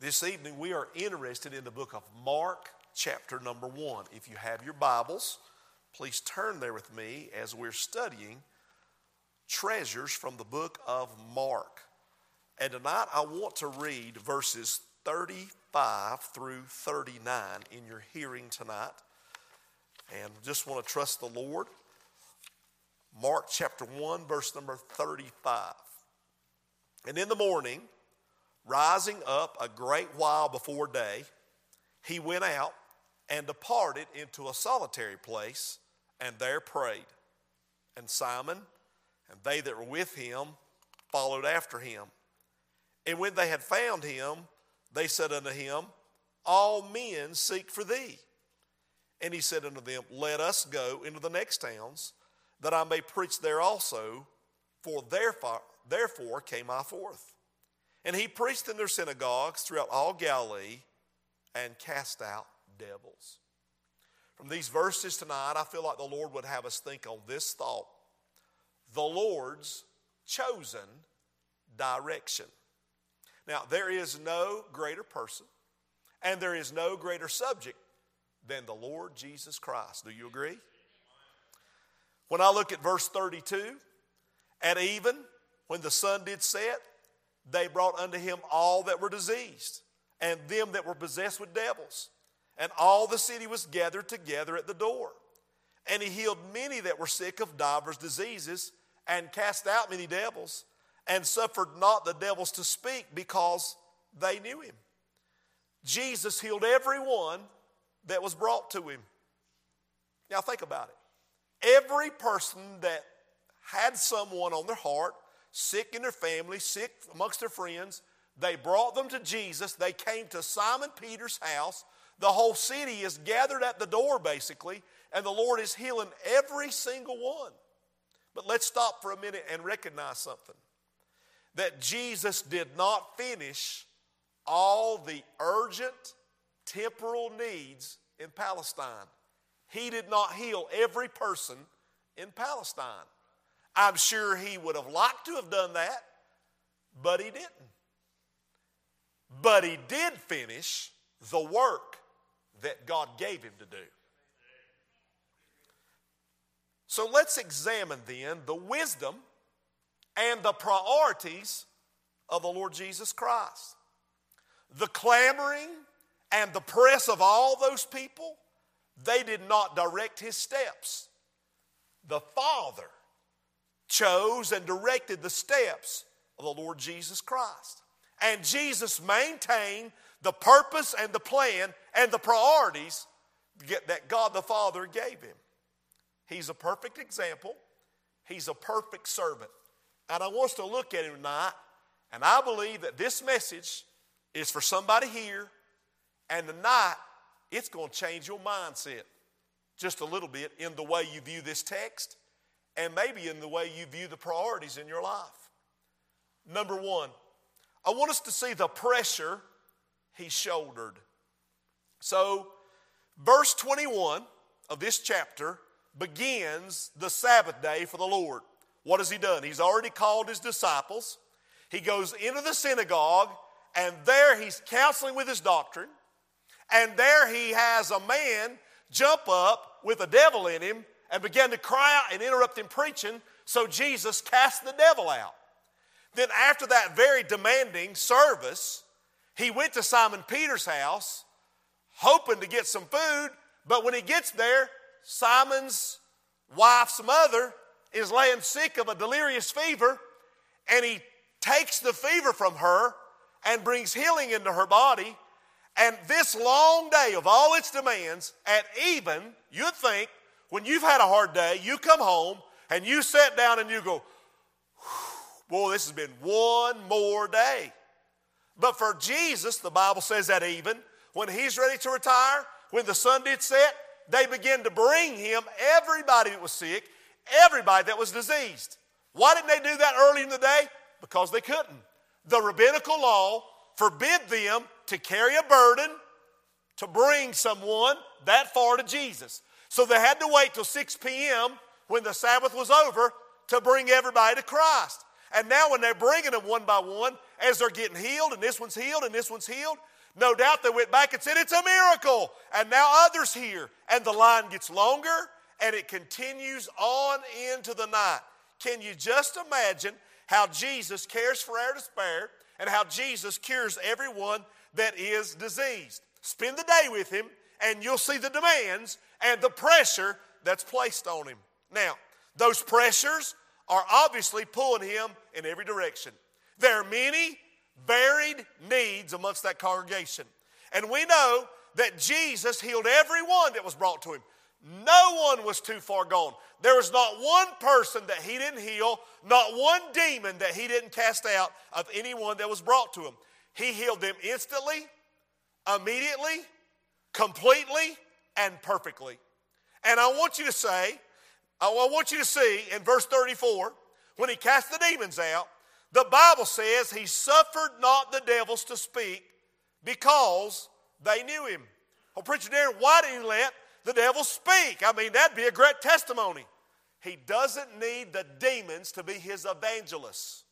This evening, we are interested in the book of Mark, chapter number one. If you have your Bibles, please turn there with me as we're studying treasures from the book of Mark. And tonight, I want to read verses 35 through 39 in your hearing tonight. And just want to trust the Lord. Mark chapter 1, verse number 35. And in the morning, rising up a great while before day, he went out and departed into a solitary place and there prayed. And Simon and they that were with him followed after him. And when they had found him, they said unto him, All men seek for thee. And he said unto them, Let us go into the next towns, that I may preach there also, for therefore, therefore came I forth. And he preached in their synagogues throughout all Galilee and cast out devils. From these verses tonight, I feel like the Lord would have us think on this thought the Lord's chosen direction. Now, there is no greater person and there is no greater subject than the Lord Jesus Christ. Do you agree? When I look at verse 32, at even when the sun did set, they brought unto him all that were diseased and them that were possessed with devils. And all the city was gathered together at the door. And he healed many that were sick of divers diseases and cast out many devils and suffered not the devils to speak because they knew him. Jesus healed everyone that was brought to him. Now, think about it. Every person that had someone on their heart, sick in their family, sick amongst their friends, they brought them to Jesus. They came to Simon Peter's house. The whole city is gathered at the door, basically, and the Lord is healing every single one. But let's stop for a minute and recognize something that Jesus did not finish all the urgent temporal needs in Palestine. He did not heal every person in Palestine. I'm sure he would have liked to have done that, but he didn't. But he did finish the work that God gave him to do. So let's examine then the wisdom and the priorities of the Lord Jesus Christ. The clamoring and the press of all those people, they did not direct his steps. The Father chose and directed the steps of the Lord Jesus Christ. And Jesus maintained the purpose and the plan and the priorities that God the Father gave him. He's a perfect example, he's a perfect servant. And I want us to look at him tonight, and I believe that this message is for somebody here, and tonight it's going to change your mindset just a little bit in the way you view this text and maybe in the way you view the priorities in your life. Number one, I want us to see the pressure he shouldered. So, verse 21 of this chapter begins the Sabbath day for the Lord. What has he done? He's already called his disciples. He goes into the synagogue, and there he's counseling with his doctrine. And there he has a man jump up with a devil in him and began to cry out and interrupt him preaching. So Jesus cast the devil out. Then, after that very demanding service, he went to Simon Peter's house, hoping to get some food. But when he gets there, Simon's wife's mother is laying sick of a delirious fever, and he takes the fever from her and brings healing into her body. And this long day of all its demands, at even, you'd think, when you've had a hard day, you come home and you sit down and you go, boy, this has been one more day. But for Jesus, the Bible says that even, when he's ready to retire, when the sun did set, they began to bring him everybody that was sick, everybody that was diseased. Why didn't they do that early in the day? Because they couldn't. The rabbinical law forbid them to carry a burden to bring someone that far to Jesus. So they had to wait till 6 p.m. when the Sabbath was over to bring everybody to Christ. And now, when they're bringing them one by one, as they're getting healed, and this one's healed, and this one's healed, no doubt they went back and said, It's a miracle. And now others here. And the line gets longer and it continues on into the night. Can you just imagine how Jesus cares for our despair and how Jesus cures everyone that is diseased? Spend the day with him and you'll see the demands and the pressure that's placed on him. Now, those pressures are obviously pulling him in every direction. There are many varied needs amongst that congregation. And we know that Jesus healed everyone that was brought to him. No one was too far gone. There was not one person that he didn't heal, not one demon that he didn't cast out of anyone that was brought to him. He healed them instantly, immediately, completely, and perfectly. And I want you to say, oh, I want you to see in verse 34, when he cast the demons out, the Bible says he suffered not the devils to speak because they knew him. Well, Preacher Darren, why did he let the devils speak? I mean, that'd be a great testimony. He doesn't need the demons to be his evangelists.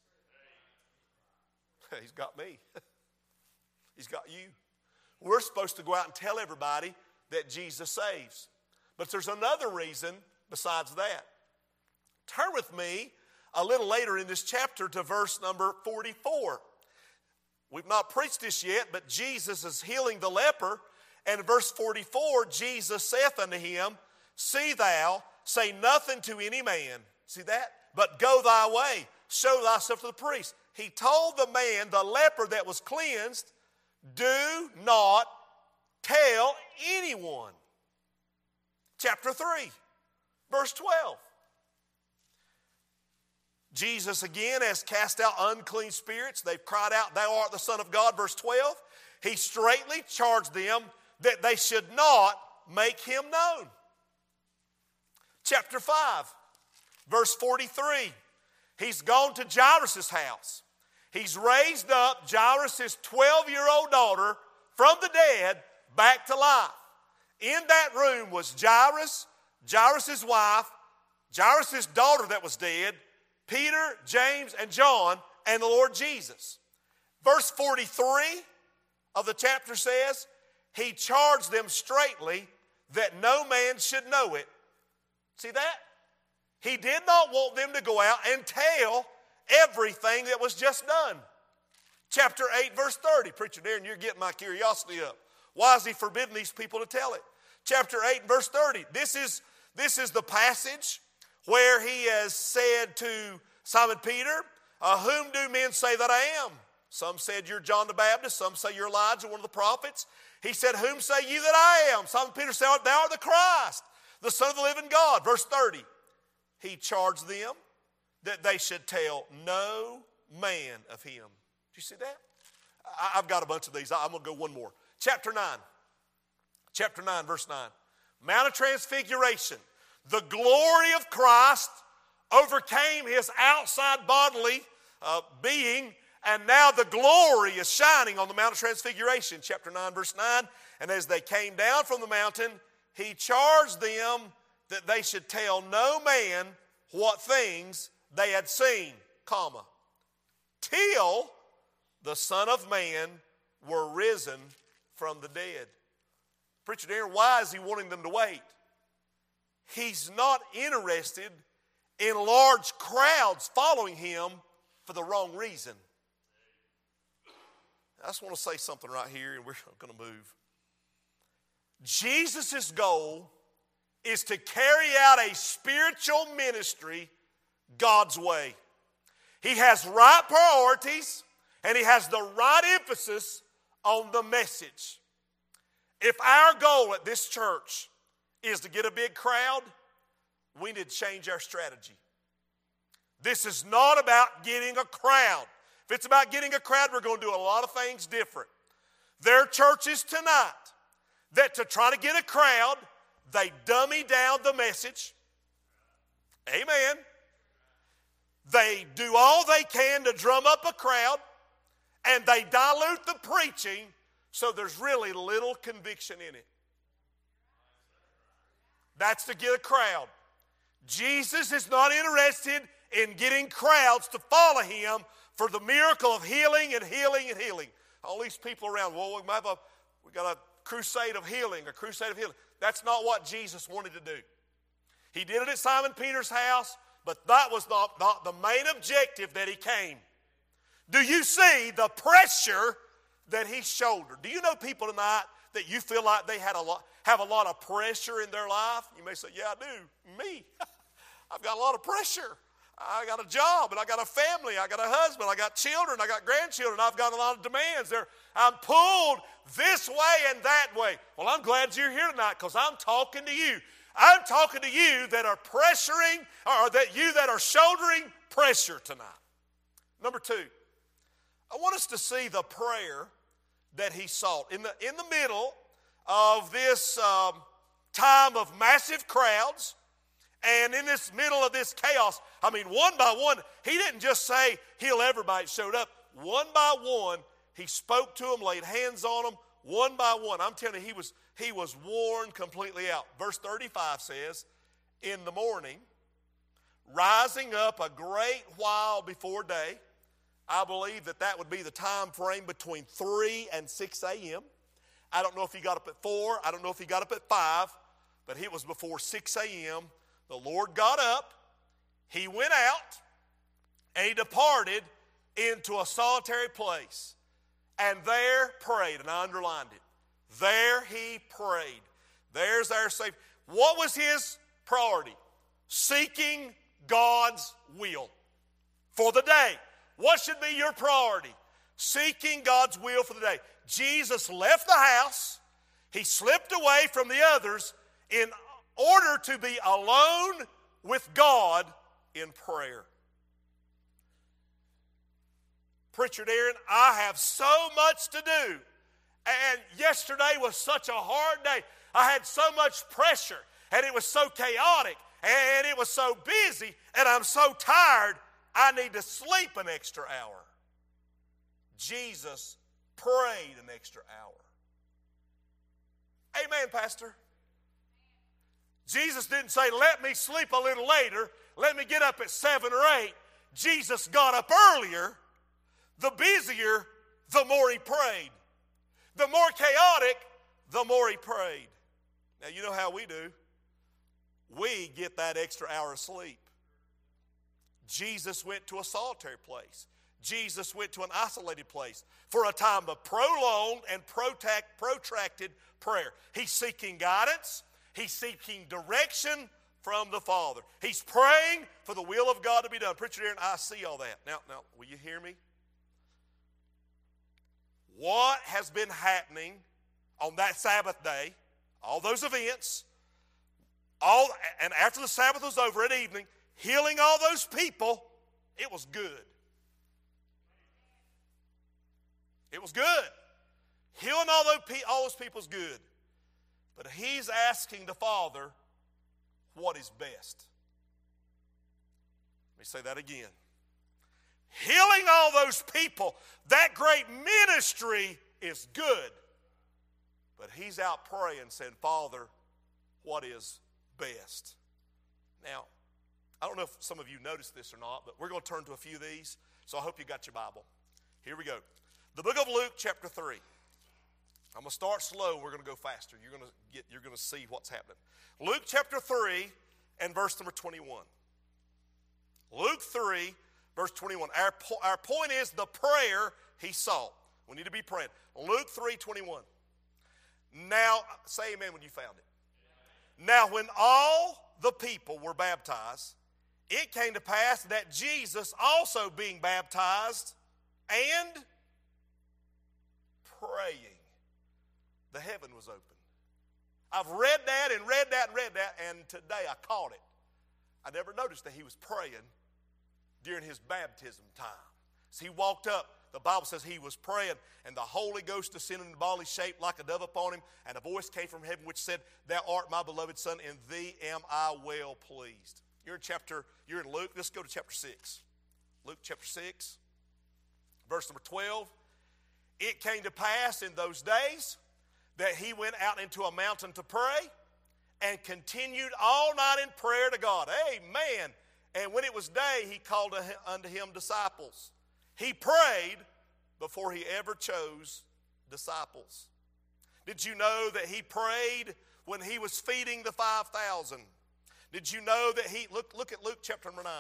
He's got me. He's got you. We're supposed to go out and tell everybody that Jesus saves. But there's another reason besides that. Turn with me a little later in this chapter to verse number 44. We've not preached this yet, but Jesus is healing the leper. And verse 44, Jesus saith unto him, See thou, say nothing to any man. See that? But go thy way, show thyself to the priest. He told the man, the leper that was cleansed, Do not tell anyone. Chapter 3, verse 12. Jesus again has cast out unclean spirits. They've cried out, Thou art the Son of God, verse 12. He straightly charged them that they should not make him known. Chapter 5, verse 43. He's gone to Jairus' house. He's raised up Jairus' 12 year old daughter from the dead back to life. In that room was Jairus, Jairus' wife, Jairus' daughter that was dead, Peter, James, and John, and the Lord Jesus. Verse 43 of the chapter says, He charged them straightly that no man should know it. See that? He did not want them to go out and tell everything that was just done. Chapter 8, verse 30. Preacher Darren, you're getting my curiosity up. Why is he forbidding these people to tell it? Chapter 8, verse 30. This is, this is the passage where he has said to Simon Peter, uh, Whom do men say that I am? Some said you're John the Baptist, some say you're Elijah, one of the prophets. He said, Whom say you that I am? Simon Peter said, Thou art the Christ, the Son of the living God. Verse 30. He charged them that they should tell no man of him. Do you see that? I've got a bunch of these. I'm going to go one more. Chapter 9. Chapter 9, verse 9. Mount of Transfiguration the glory of Christ overcame his outside bodily uh, being, and now the glory is shining on the Mount of Transfiguration, chapter 9, verse 9. And as they came down from the mountain, he charged them that they should tell no man what things they had seen, comma, till the Son of Man were risen from the dead. Preacher Darren, why is he wanting them to wait? He's not interested in large crowds following him for the wrong reason. I just want to say something right here, and we're going to move. Jesus' goal is to carry out a spiritual ministry God's way. He has right priorities and he has the right emphasis on the message. If our goal at this church is to get a big crowd, we need to change our strategy. This is not about getting a crowd. If it's about getting a crowd, we're going to do a lot of things different. There are churches tonight that to try to get a crowd, they dummy down the message. Amen. They do all they can to drum up a crowd, and they dilute the preaching so there's really little conviction in it. That's to get a crowd. Jesus is not interested in getting crowds to follow him for the miracle of healing and healing and healing. All these people around, well, we, have a, we got a crusade of healing, a crusade of healing. That's not what Jesus wanted to do. He did it at Simon Peter's house, but that was not, not the main objective that he came. Do you see the pressure that he shouldered? Do you know people tonight that you feel like they had a lot, have a lot of pressure in their life? You may say, Yeah, I do. Me. I've got a lot of pressure. I got a job and I got a family, I got a husband, I got children, I got grandchildren, I've got a lot of demands. There, I'm pulled this way and that way. Well, I'm glad you're here tonight because I'm talking to you. I'm talking to you that are pressuring, or that you that are shouldering pressure tonight. Number two, I want us to see the prayer that he sought. In the, in the middle of this um, time of massive crowds, and in this middle of this chaos, I mean, one by one, he didn't just say heal everybody showed up. One by one, he spoke to them, laid hands on them, one by one. I'm telling you, he was, he was worn completely out. Verse 35 says, In the morning, rising up a great while before day, I believe that that would be the time frame between 3 and 6 a.m. I don't know if he got up at 4, I don't know if he got up at 5, but it was before 6 a.m. The Lord got up, he went out, and he departed into a solitary place, and there prayed, and I underlined it. There he prayed. There's our Savior. What was his priority? Seeking God's will for the day. What should be your priority? Seeking God's will for the day. Jesus left the house, he slipped away from the others in order to be alone with God in prayer. Preacher Darren, I have so much to do. And yesterday was such a hard day. I had so much pressure, and it was so chaotic, and it was so busy, and I'm so tired. I need to sleep an extra hour. Jesus prayed an extra hour. Amen, Pastor. Jesus didn't say, Let me sleep a little later, let me get up at seven or eight. Jesus got up earlier. The busier, the more he prayed. The more chaotic, the more he prayed. Now, you know how we do. We get that extra hour of sleep. Jesus went to a solitary place. Jesus went to an isolated place for a time of prolonged and protracted prayer. He's seeking guidance, he's seeking direction from the Father. He's praying for the will of God to be done. Preacher Darren, I see all that. Now, now, will you hear me? What has been happening on that Sabbath day, all those events, all and after the Sabbath was over at evening, healing all those people, it was good. It was good. Healing all those, all those people is good. But he's asking the Father what is best. Let me say that again. Healing all those people, that great ministry is good. But he's out praying, saying, Father, what is best? Now, I don't know if some of you noticed this or not, but we're going to turn to a few of these. So I hope you got your Bible. Here we go. The book of Luke, chapter 3. I'm going to start slow. We're going to go faster. You're going to get. You're going to see what's happening. Luke chapter 3 and verse number 21. Luke 3, verse 21. Our, po- our point is the prayer he sought. We need to be praying. Luke 3, 21. Now, say amen when you found it. Now, when all the people were baptized, it came to pass that Jesus also being baptized and praying, the heaven was open. I've read that and read that and read that, and today I caught it. I never noticed that he was praying during his baptism time. As he walked up, the Bible says he was praying, and the Holy Ghost descended in bodily shape like a dove upon him, and a voice came from heaven which said, Thou art my beloved Son, in thee am I well pleased. You're in chapter, you're in Luke. Let's go to chapter 6. Luke chapter 6, verse number 12. It came to pass in those days that he went out into a mountain to pray and continued all night in prayer to God. Amen. And when it was day, he called unto him disciples. He prayed before he ever chose disciples. Did you know that he prayed when he was feeding the 5,000? Did you know that he, look, look at Luke chapter number 9.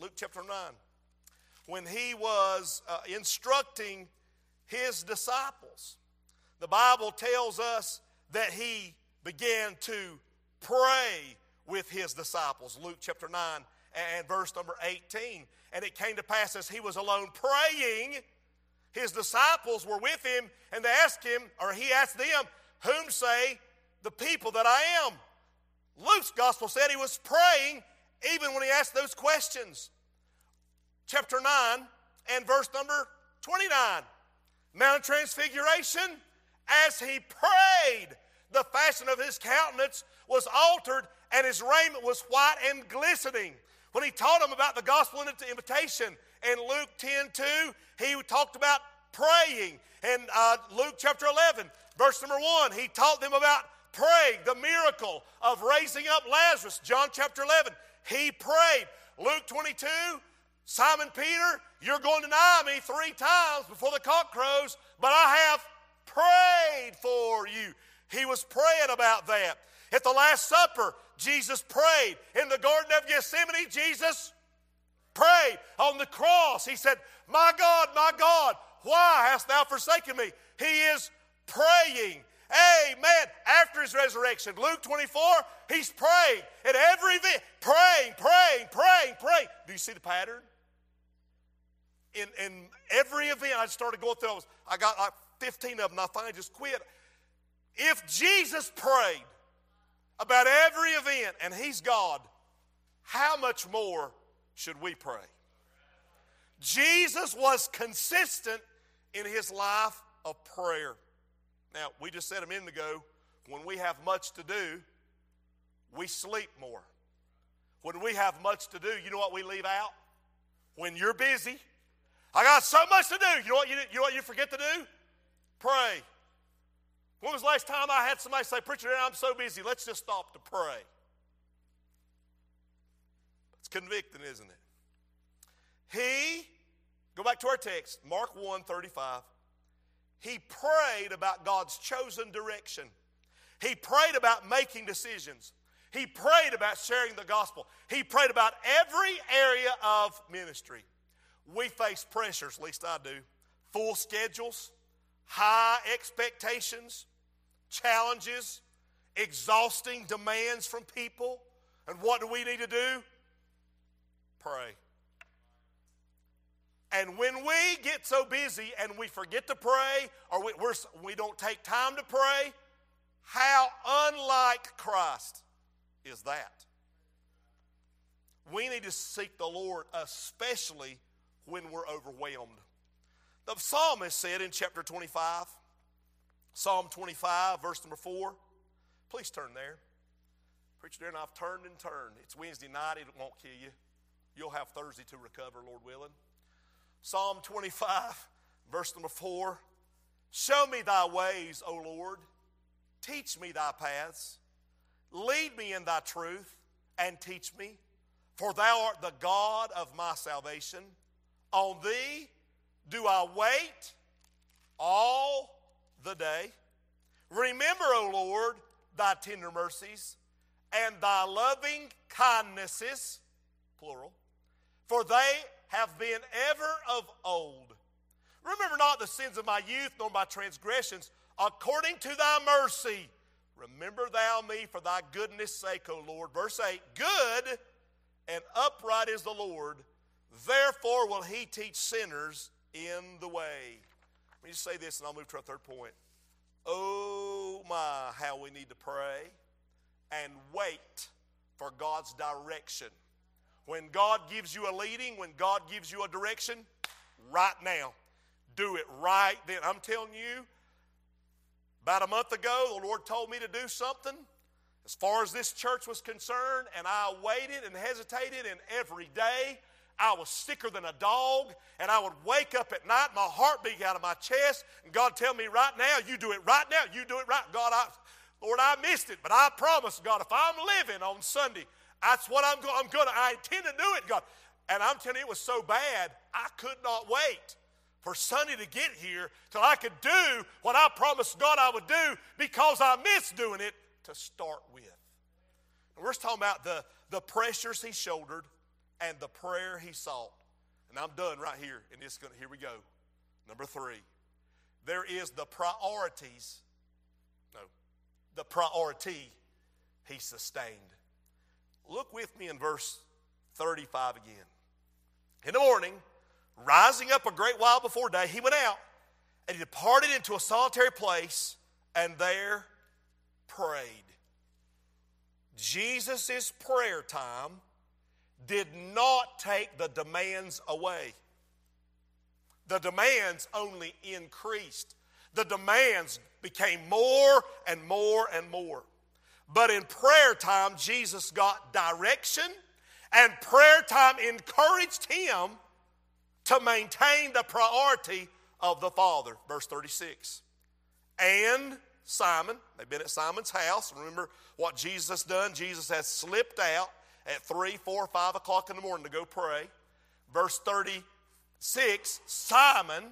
Luke chapter 9. When he was uh, instructing his disciples, the Bible tells us that he began to pray with his disciples. Luke chapter 9 and verse number 18. And it came to pass as he was alone praying his disciples were with him and they asked him, or he asked them, Whom say the people that I am? Luke's gospel said he was praying even when he asked those questions. Chapter 9 and verse number 29. Mount of Transfiguration, as he prayed, the fashion of his countenance was altered and his raiment was white and glistening. When he taught them about the gospel invitation in Luke 10 2, he talked about praying. In uh, Luke chapter 11, verse number 1, he taught them about praying, the miracle of raising up Lazarus. John chapter 11, he prayed. Luke 22, Simon Peter, you're going to deny me three times before the cock crows, but I have prayed for you. He was praying about that. At the Last Supper, Jesus prayed. In the Garden of Gethsemane, Jesus prayed. On the cross, he said, My God, my God, why hast thou forsaken me? He is praying. Amen. After his resurrection, Luke 24, he's praying. At every event, praying, praying, praying, praying. Do you see the pattern? In, in every event I started going through, I, was, I got like 15 of them, I finally just quit. If Jesus prayed about every event and he's God, how much more should we pray? Jesus was consistent in his life of prayer. Now, we just said a minute ago, when we have much to do, we sleep more. When we have much to do, you know what we leave out? When you're busy, I got so much to do. You know what you, you, know what you forget to do? Pray. When was the last time I had somebody say, Preacher, I'm so busy, let's just stop to pray? It's convicting, isn't it? He, go back to our text, Mark 1 35. He prayed about God's chosen direction. He prayed about making decisions. He prayed about sharing the gospel. He prayed about every area of ministry. We face pressures, at least I do. Full schedules, high expectations, challenges, exhausting demands from people. And what do we need to do? Pray. And when we get so busy and we forget to pray or we, we're, we don't take time to pray, how unlike Christ is that? We need to seek the Lord, especially when we're overwhelmed. The psalmist said in chapter 25, Psalm 25, verse number 4. Please turn there. Preacher Darren, I've turned and turned. It's Wednesday night, it won't kill you. You'll have Thursday to recover, Lord willing. Psalm 25, verse number 4. Show me thy ways, O Lord. Teach me thy paths. Lead me in thy truth and teach me. For thou art the God of my salvation. On thee do I wait all the day. Remember, O Lord, thy tender mercies and thy loving kindnesses, plural, for they have been ever of old. Remember not the sins of my youth, nor my transgressions, according to thy mercy. Remember thou me for thy goodness' sake, O Lord. Verse 8 Good and upright is the Lord, therefore will he teach sinners in the way. Let me just say this and I'll move to our third point. Oh my, how we need to pray and wait for God's direction. When God gives you a leading, when God gives you a direction, right now, do it right then. I'm telling you, about a month ago, the Lord told me to do something as far as this church was concerned, and I waited and hesitated, and every day I was sicker than a dog, and I would wake up at night, my heart beat out of my chest, and God tell me right now, you do it right now, you do it right. God, I, Lord, I missed it, but I promise, God, if I'm living on Sunday, that's what I'm going. I'm going. I intend to do it, God. And I'm telling you, it was so bad, I could not wait for Sunday to get here till I could do what I promised God I would do because I missed doing it to start with. And we're just talking about the, the pressures he shouldered and the prayer he sought. And I'm done right here. And this gonna here we go. Number three. There is the priorities. No, the priority he sustained. Look with me in verse 35 again. In the morning, rising up a great while before day, he went out and he departed into a solitary place and there prayed. Jesus' prayer time did not take the demands away. The demands only increased. The demands became more and more and more. But in prayer time, Jesus got direction, and prayer time encouraged him to maintain the priority of the Father. Verse 36. And Simon, they've been at Simon's house. Remember what Jesus done? Jesus has slipped out at 3, 4, 5 o'clock in the morning to go pray. Verse 36 Simon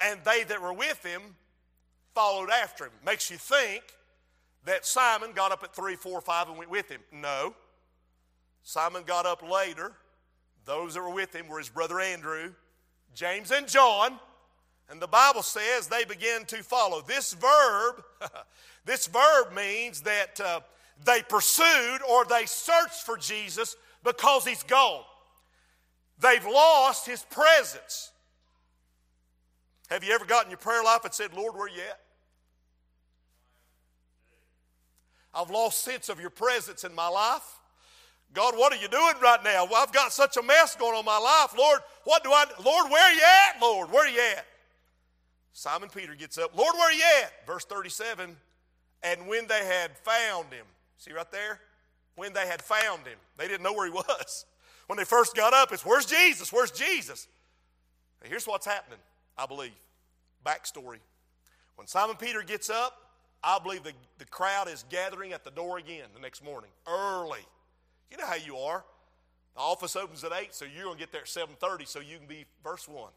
and they that were with him followed after him. Makes you think that Simon got up at 3, 4, 5 and went with him. No. Simon got up later. Those that were with him were his brother Andrew, James, and John. And the Bible says they began to follow. This verb, this verb means that uh, they pursued or they searched for Jesus because he's gone. They've lost his presence. Have you ever gotten your prayer life and said, Lord, where you at? I've lost sense of your presence in my life. God, what are you doing right now? Well, I've got such a mess going on in my life. Lord, what do I Lord, where are you at, Lord? Where are you at? Simon Peter gets up. Lord, where are you at? Verse 37. And when they had found him, see right there? When they had found him, they didn't know where he was. When they first got up, it's where's Jesus? Where's Jesus? Now, here's what's happening, I believe. Backstory. When Simon Peter gets up, I believe the, the crowd is gathering at the door again the next morning, early. You know how you are. The office opens at 8, so you're going to get there at 7.30 so you can be verse 1.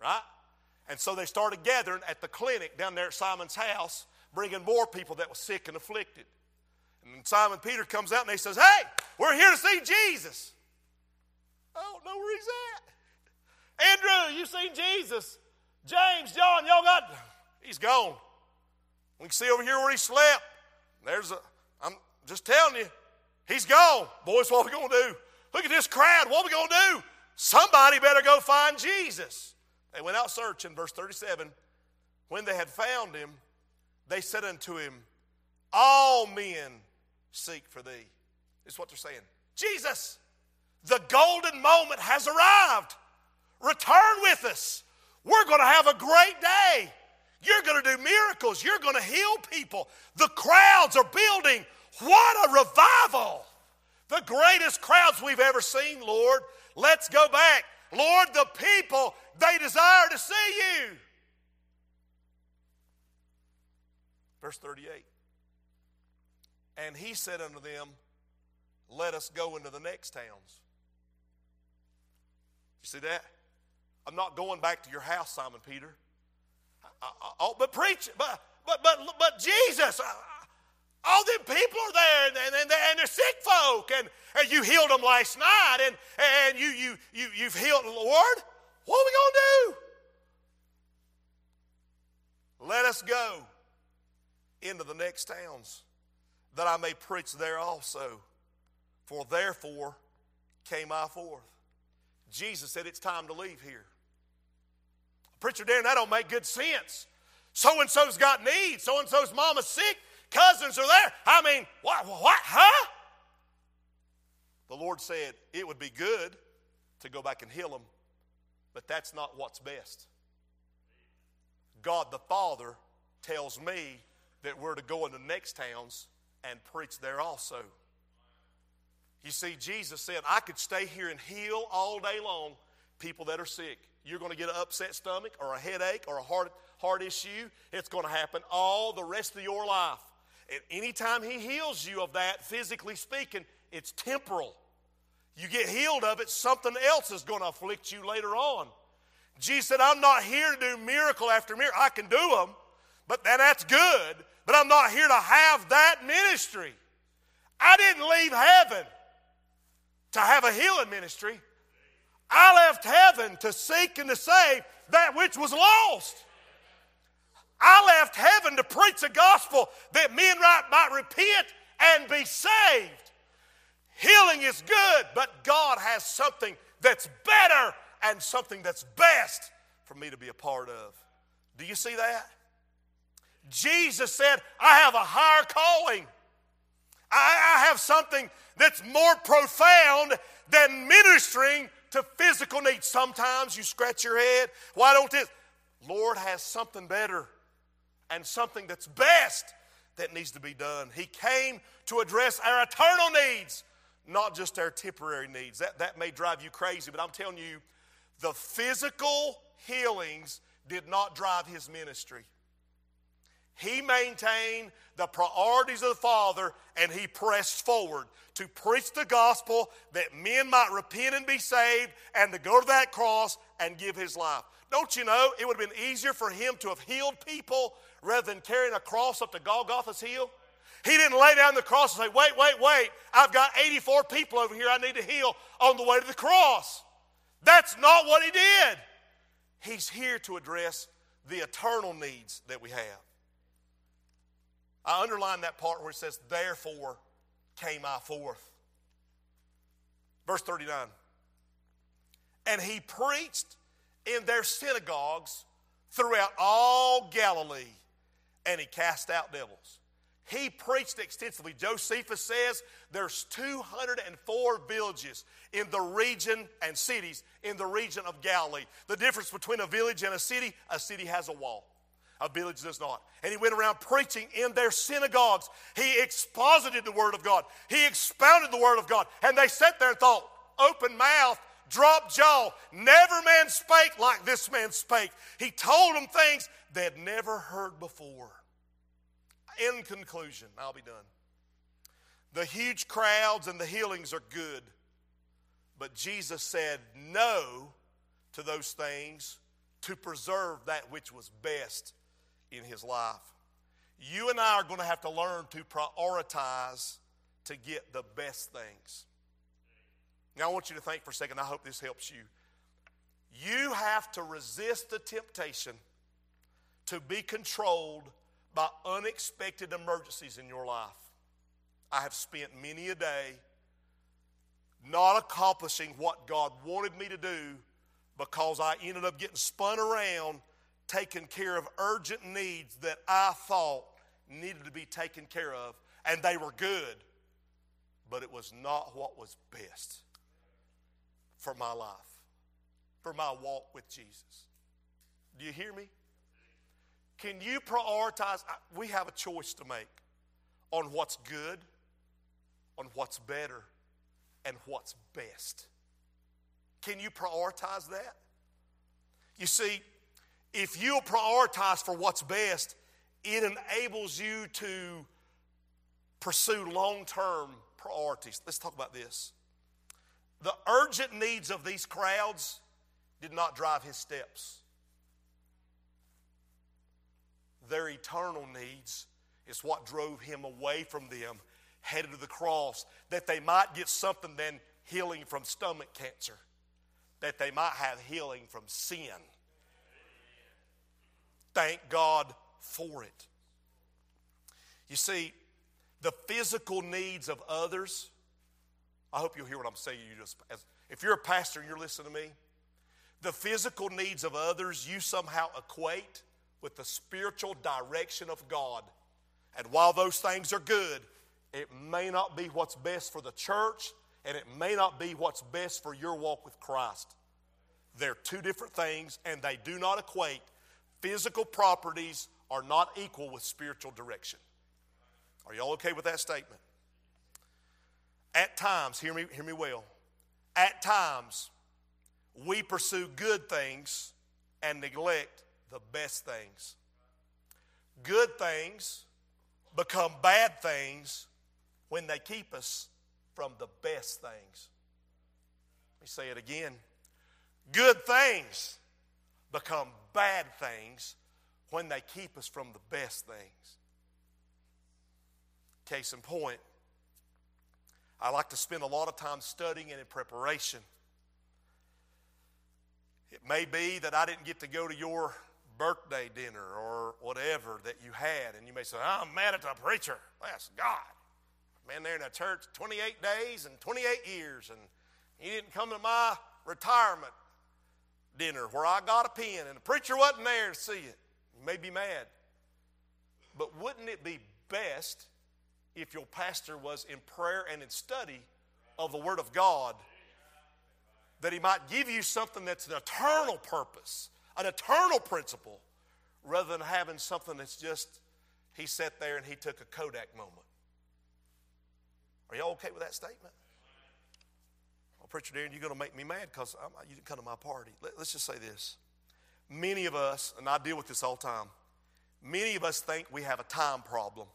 Right? And so they started gathering at the clinic down there at Simon's house, bringing more people that were sick and afflicted. And Simon Peter comes out and he says, Hey, we're here to see Jesus. I don't know where he's at. Andrew, you seen Jesus. James, John, y'all got, he's gone. We can see over here where he slept. There's a, I'm just telling you, he's gone. Boys, what are we going to do? Look at this crowd. What are we going to do? Somebody better go find Jesus. They went out searching, verse 37. When they had found him, they said unto him, All men seek for thee. Is what they're saying. Jesus, the golden moment has arrived. Return with us. We're going to have a great day. You're going to do miracles. You're going to heal people. The crowds are building. What a revival! The greatest crowds we've ever seen, Lord. Let's go back. Lord, the people, they desire to see you. Verse 38. And he said unto them, Let us go into the next towns. You see that? I'm not going back to your house, Simon Peter. Oh, but preach, but but but but Jesus, all them people are there, and, and, and, they're sick folk, and, and you healed them last night, and, and you, you, you, you've healed Lord. What are we going to do? Let us go into the next towns, that I may preach there also. For therefore came I forth. Jesus said it's time to leave here. Preacher Darren, that don't make good sense. So and so's got needs. So and so's mama's sick cousins are there. I mean, what, what, huh? The Lord said it would be good to go back and heal them, but that's not what's best. God the Father tells me that we're to go into next towns and preach there also. You see, Jesus said, I could stay here and heal all day long people that are sick. You're going to get an upset stomach or a headache or a heart, heart issue. It's going to happen all the rest of your life. And anytime He heals you of that, physically speaking, it's temporal. You get healed of it, something else is going to afflict you later on. Jesus said, I'm not here to do miracle after miracle. I can do them, but then that's good. But I'm not here to have that ministry. I didn't leave heaven to have a healing ministry. I left heaven to seek and to save that which was lost. I left heaven to preach the gospel that men might repent and be saved. Healing is good, but God has something that's better and something that's best for me to be a part of. Do you see that? Jesus said, I have a higher calling. I, I have something that's more profound than ministering to physical needs. Sometimes you scratch your head. Why don't this? Lord has something better and something that's best that needs to be done. He came to address our eternal needs, not just our temporary needs. That, that may drive you crazy, but I'm telling you, the physical healings did not drive his ministry. He maintained the priorities of the Father and he pressed forward to preach the gospel that men might repent and be saved and to go to that cross and give his life. Don't you know it would have been easier for him to have healed people rather than carrying a cross up to Golgotha's hill? He didn't lay down the cross and say, Wait, wait, wait, I've got 84 people over here I need to heal on the way to the cross. That's not what he did. He's here to address the eternal needs that we have. I underline that part where it says, Therefore came I forth. Verse 39. And he preached in their synagogues throughout all Galilee, and he cast out devils. He preached extensively. Josephus says there's 204 villages in the region and cities in the region of Galilee. The difference between a village and a city, a city has a wall. A village does not. And he went around preaching in their synagogues. He exposited the Word of God. He expounded the Word of God. And they sat there and thought, open mouth, drop jaw. Never man spake like this man spake. He told them things they had never heard before. In conclusion, I'll be done. The huge crowds and the healings are good. But Jesus said no to those things to preserve that which was best in his life. You and I are going to have to learn to prioritize to get the best things. Now, I want you to think for a second. I hope this helps you. You have to resist the temptation to be controlled by unexpected emergencies in your life. I have spent many a day not accomplishing what God wanted me to do because I ended up getting spun around taken care of urgent needs that I thought needed to be taken care of, and they were good, but it was not what was best for my life, for my walk with Jesus. Do you hear me? Can you prioritize? We have a choice to make on what's good, on what's better, and what's best. Can you prioritize that? You see, if you prioritize for what's best, it enables you to pursue long term priorities. Let's talk about this. The urgent needs of these crowds did not drive his steps. Their eternal needs is what drove him away from them, headed to the cross, that they might get something then healing from stomach cancer, that they might have healing from sin thank God for it. You see, the physical needs of others, I hope you'll hear what I'm saying. You just, as, if you're a pastor and you're listening to me, the physical needs of others you somehow equate with the spiritual direction of God. And while those things are good, it may not be what's best for the church, and it may not be what's best for your walk with Christ. They're two different things, and they do not equate physical properties are not equal with spiritual direction. Are y'all okay with that statement? At times, hear me, hear me well. At times, we pursue good things and neglect the best things. Good things become bad things when they keep us from the best things. Let me say it again. Good things become bad things when they keep us from the best things. Case in point, I like to spend a lot of time studying and in preparation. It may be that I didn't get to go to your birthday dinner or whatever that you had, and you may say, I'm mad at the preacher. Bless God. Been there in a church 28 days and 28 years, and he didn't come to my retirement dinner where I got a pen and the preacher wasn't there to see it. You may be mad. But wouldn't it be best if your pastor was in prayer and in study of the Word of God that he might give you something that's an eternal purpose, an eternal principle, rather than having something that's just he sat there and he took a Kodak moment. Are y'all okay with that statement? Preacher Darren, you're going to make me mad because you didn't come to my party. Let, let's just say this. Many of us, and I deal with this all the time, many of us think we have a time problem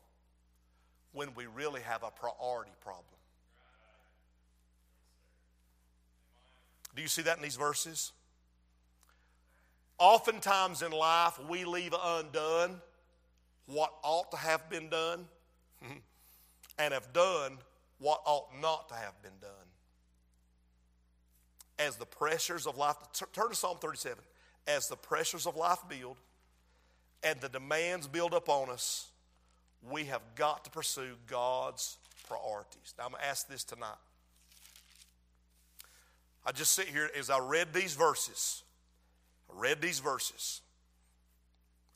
when we really have a priority problem. Do you see that in these verses? Oftentimes in life, we leave undone what ought to have been done and have done what ought not to have been done. As the pressures of life, turn to Psalm 37. As the pressures of life build and the demands build up on us, we have got to pursue God's priorities. Now, I'm going to ask this tonight. I just sit here as I read these verses. I read these verses.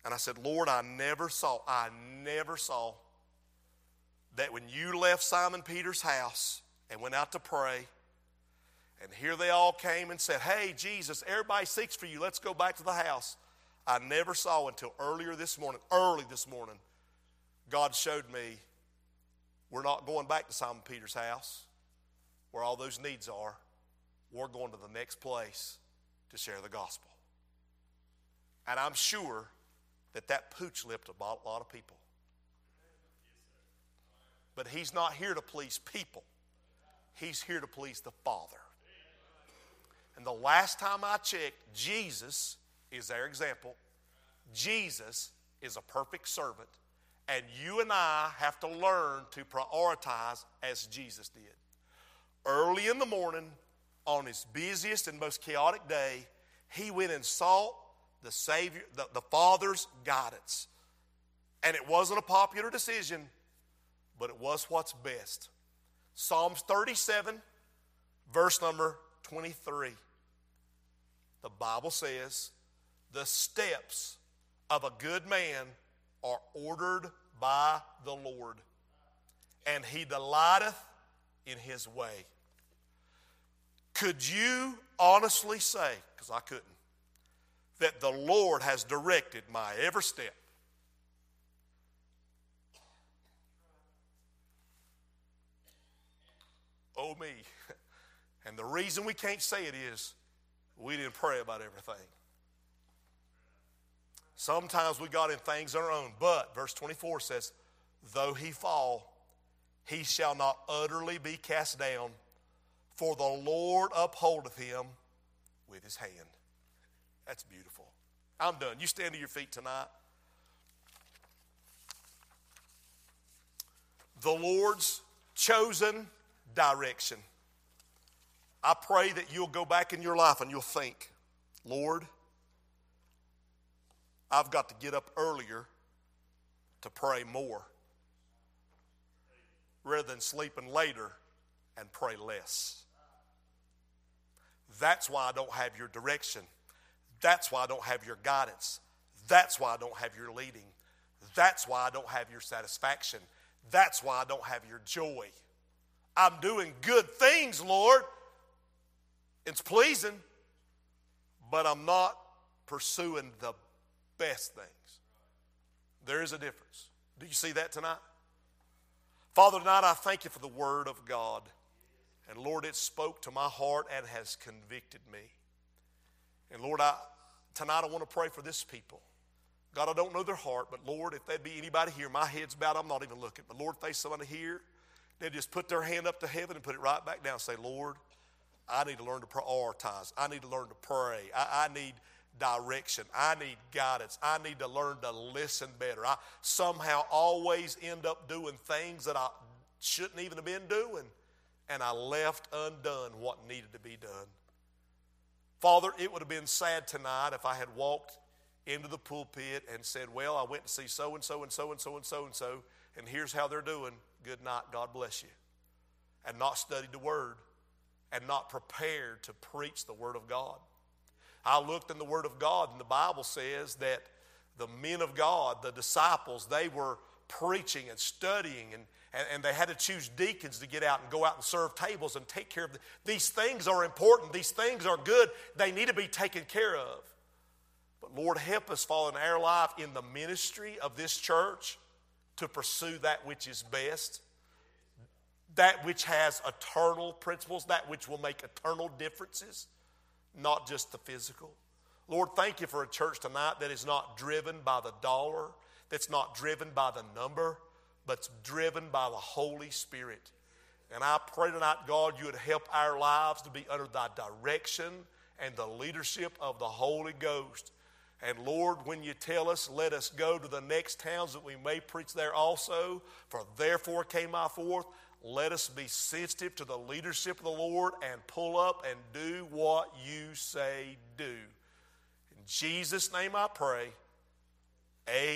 And I said, Lord, I never saw, I never saw that when you left Simon Peter's house and went out to pray, and here they all came and said, Hey, Jesus, everybody seeks for you. Let's go back to the house. I never saw until earlier this morning, early this morning, God showed me we're not going back to Simon Peter's house where all those needs are. We're going to the next place to share the gospel. And I'm sure that that pooch lipped a lot of people. But he's not here to please people, he's here to please the Father. And the last time I checked, Jesus is their example. Jesus is a perfect servant. And you and I have to learn to prioritize as Jesus did. Early in the morning, on his busiest and most chaotic day, he went and sought the Savior, the, the Father's guidance. And it wasn't a popular decision, but it was what's best. Psalms 37, verse number 23. The Bible says, The steps of a good man are ordered by the Lord, and he delighteth in his way. Could you honestly say, because I couldn't, that the Lord has directed my every step? Oh, me. And the reason we can't say it is we didn't pray about everything. Sometimes we got in things on our own, but verse 24 says, Though he fall, he shall not utterly be cast down, for the Lord upholdeth him with his hand. That's beautiful. I'm done. You stand to your feet tonight. The Lord's chosen direction. I pray that you'll go back in your life and you'll think, Lord, I've got to get up earlier to pray more rather than sleeping later and pray less. That's why I don't have your direction. That's why I don't have your guidance. That's why I don't have your leading. That's why I don't have your satisfaction. That's why I don't have your joy. I'm doing good things, Lord. It's pleasing, but I'm not pursuing the best things. There is a difference. Do you see that tonight? Father, tonight I thank you for the Word of God. And Lord, it spoke to my heart and has convicted me. And Lord, I, tonight I want to pray for this people. God, I don't know their heart, but Lord, if there be anybody here, my head's bowed, I'm not even looking. But Lord, if there's somebody here, they just put their hand up to heaven and put it right back down. Say, Lord, I need to learn to prioritize. I need to learn to pray. I, I need direction. I need guidance. I need to learn to listen better. I somehow always end up doing things that I shouldn't even have been doing, and I left undone what needed to be done. Father, it would have been sad tonight if I had walked into the pulpit and said, Well, I went to see so and so and so and so and so and so, and here's how they're doing. Good night. God bless you. And not studied the Word and not prepared to preach the Word of God. I looked in the Word of God, and the Bible says that the men of God, the disciples, they were preaching and studying, and, and, and, they had to choose deacons to get out and go out and serve tables and take care of the, these things are important. These things are good. They need to be taken care of. But Lord, help us, fall in our life in the ministry of this church to pursue that which is best, that which has eternal principles, that which will make eternal differences not just the physical. Lord, thank you for a church tonight that is not driven by the dollar, that's not driven by the number, but it's driven by the Holy Spirit. And I pray tonight, God, you would help our lives to be under thy direction and the leadership of the Holy Ghost. And Lord, when you tell us, let us go to the next towns that we may preach there also. For therefore came I forth. Let us be sensitive to the leadership of the Lord and pull up and do what you say do. In Jesus' name I pray. Amen.